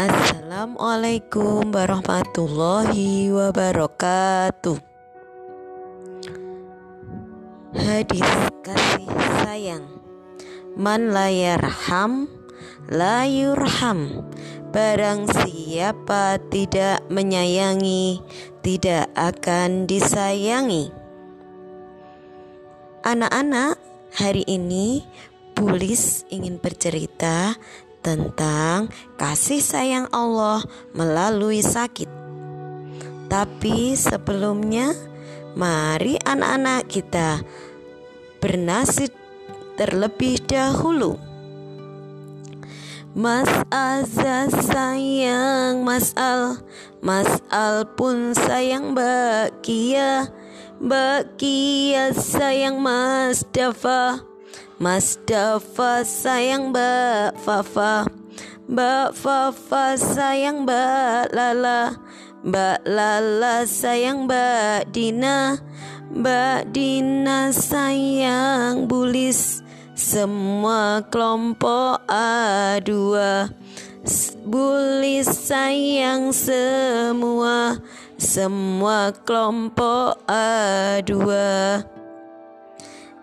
Assalamualaikum warahmatullahi wabarakatuh. Hadis kasih sayang. Man la yarham la yurham. Barang siapa tidak menyayangi, tidak akan disayangi. Anak-anak, hari ini Bulis ingin bercerita tentang kasih sayang Allah melalui sakit. Tapi sebelumnya, mari anak-anak kita bernasib terlebih dahulu. Mas Azza sayang Mas Al Mas Al pun sayang Mbak Kia Mbak Kia sayang Mas Dafa Mas Dafa sayang Mbak Fafa. Mbak Fafa sayang Mbak Lala. Mbak Lala sayang Mbak Dina. Mbak Dina sayang Bulis. Semua kelompok A2 Bulis sayang semua. Semua kelompok A2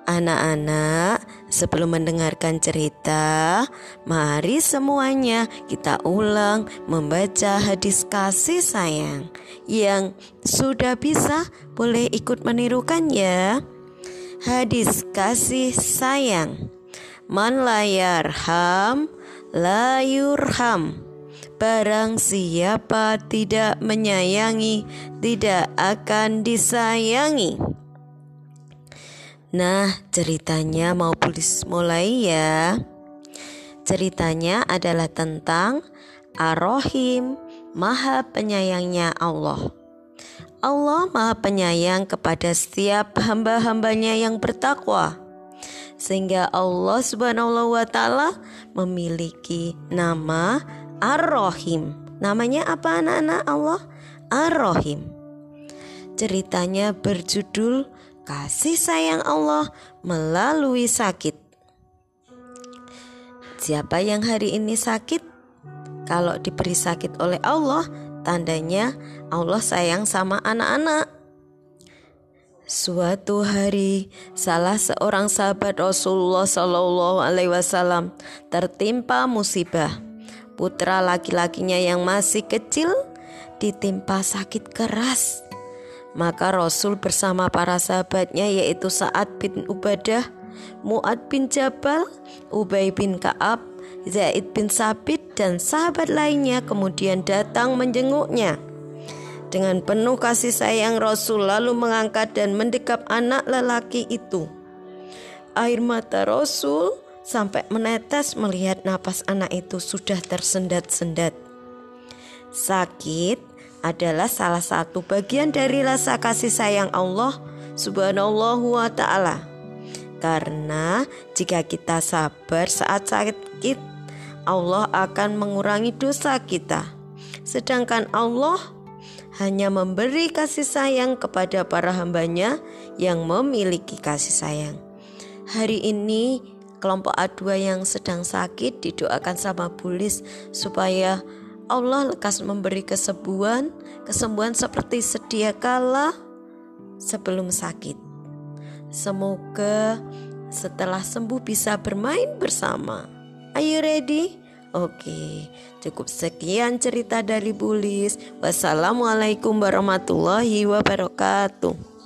Anak-anak, sebelum mendengarkan cerita, mari semuanya kita ulang membaca hadis kasih sayang. Yang sudah bisa boleh ikut menirukan ya. Hadis kasih sayang. Man layarham layurham. Barang siapa tidak menyayangi, tidak akan disayangi. Nah, ceritanya mau tulis mulai ya. Ceritanya adalah tentang Ar-Rahim, Maha Penyayangnya Allah. Allah Maha Penyayang kepada setiap hamba-hambanya yang bertakwa. Sehingga Allah Subhanahu wa taala memiliki nama Ar-Rahim. Namanya apa anak-anak Allah? Ar-Rahim. Ceritanya berjudul kasih sayang Allah melalui sakit. Siapa yang hari ini sakit? Kalau diberi sakit oleh Allah, tandanya Allah sayang sama anak-anak. Suatu hari, salah seorang sahabat Rasulullah Shallallahu Alaihi Wasallam tertimpa musibah. Putra laki-lakinya yang masih kecil ditimpa sakit keras maka Rasul bersama para sahabatnya yaitu Sa'ad bin Ubadah, Mu'ad bin Jabal, Ubay bin Ka'ab, Zaid bin Sabit dan sahabat lainnya kemudian datang menjenguknya. Dengan penuh kasih sayang Rasul lalu mengangkat dan mendekap anak lelaki itu. Air mata Rasul sampai menetes melihat napas anak itu sudah tersendat-sendat. Sakit adalah salah satu bagian dari rasa kasih sayang Allah Subhanahu wa taala. Karena jika kita sabar saat sakit, Allah akan mengurangi dosa kita. Sedangkan Allah hanya memberi kasih sayang kepada para hambanya yang memiliki kasih sayang. Hari ini kelompok A2 yang sedang sakit didoakan sama Bulis supaya Allah lekas memberi kesembuhan, kesembuhan seperti sedia kala sebelum sakit. Semoga setelah sembuh bisa bermain bersama. Are you ready? Oke, cukup sekian cerita dari Bulis. Wassalamualaikum warahmatullahi wabarakatuh.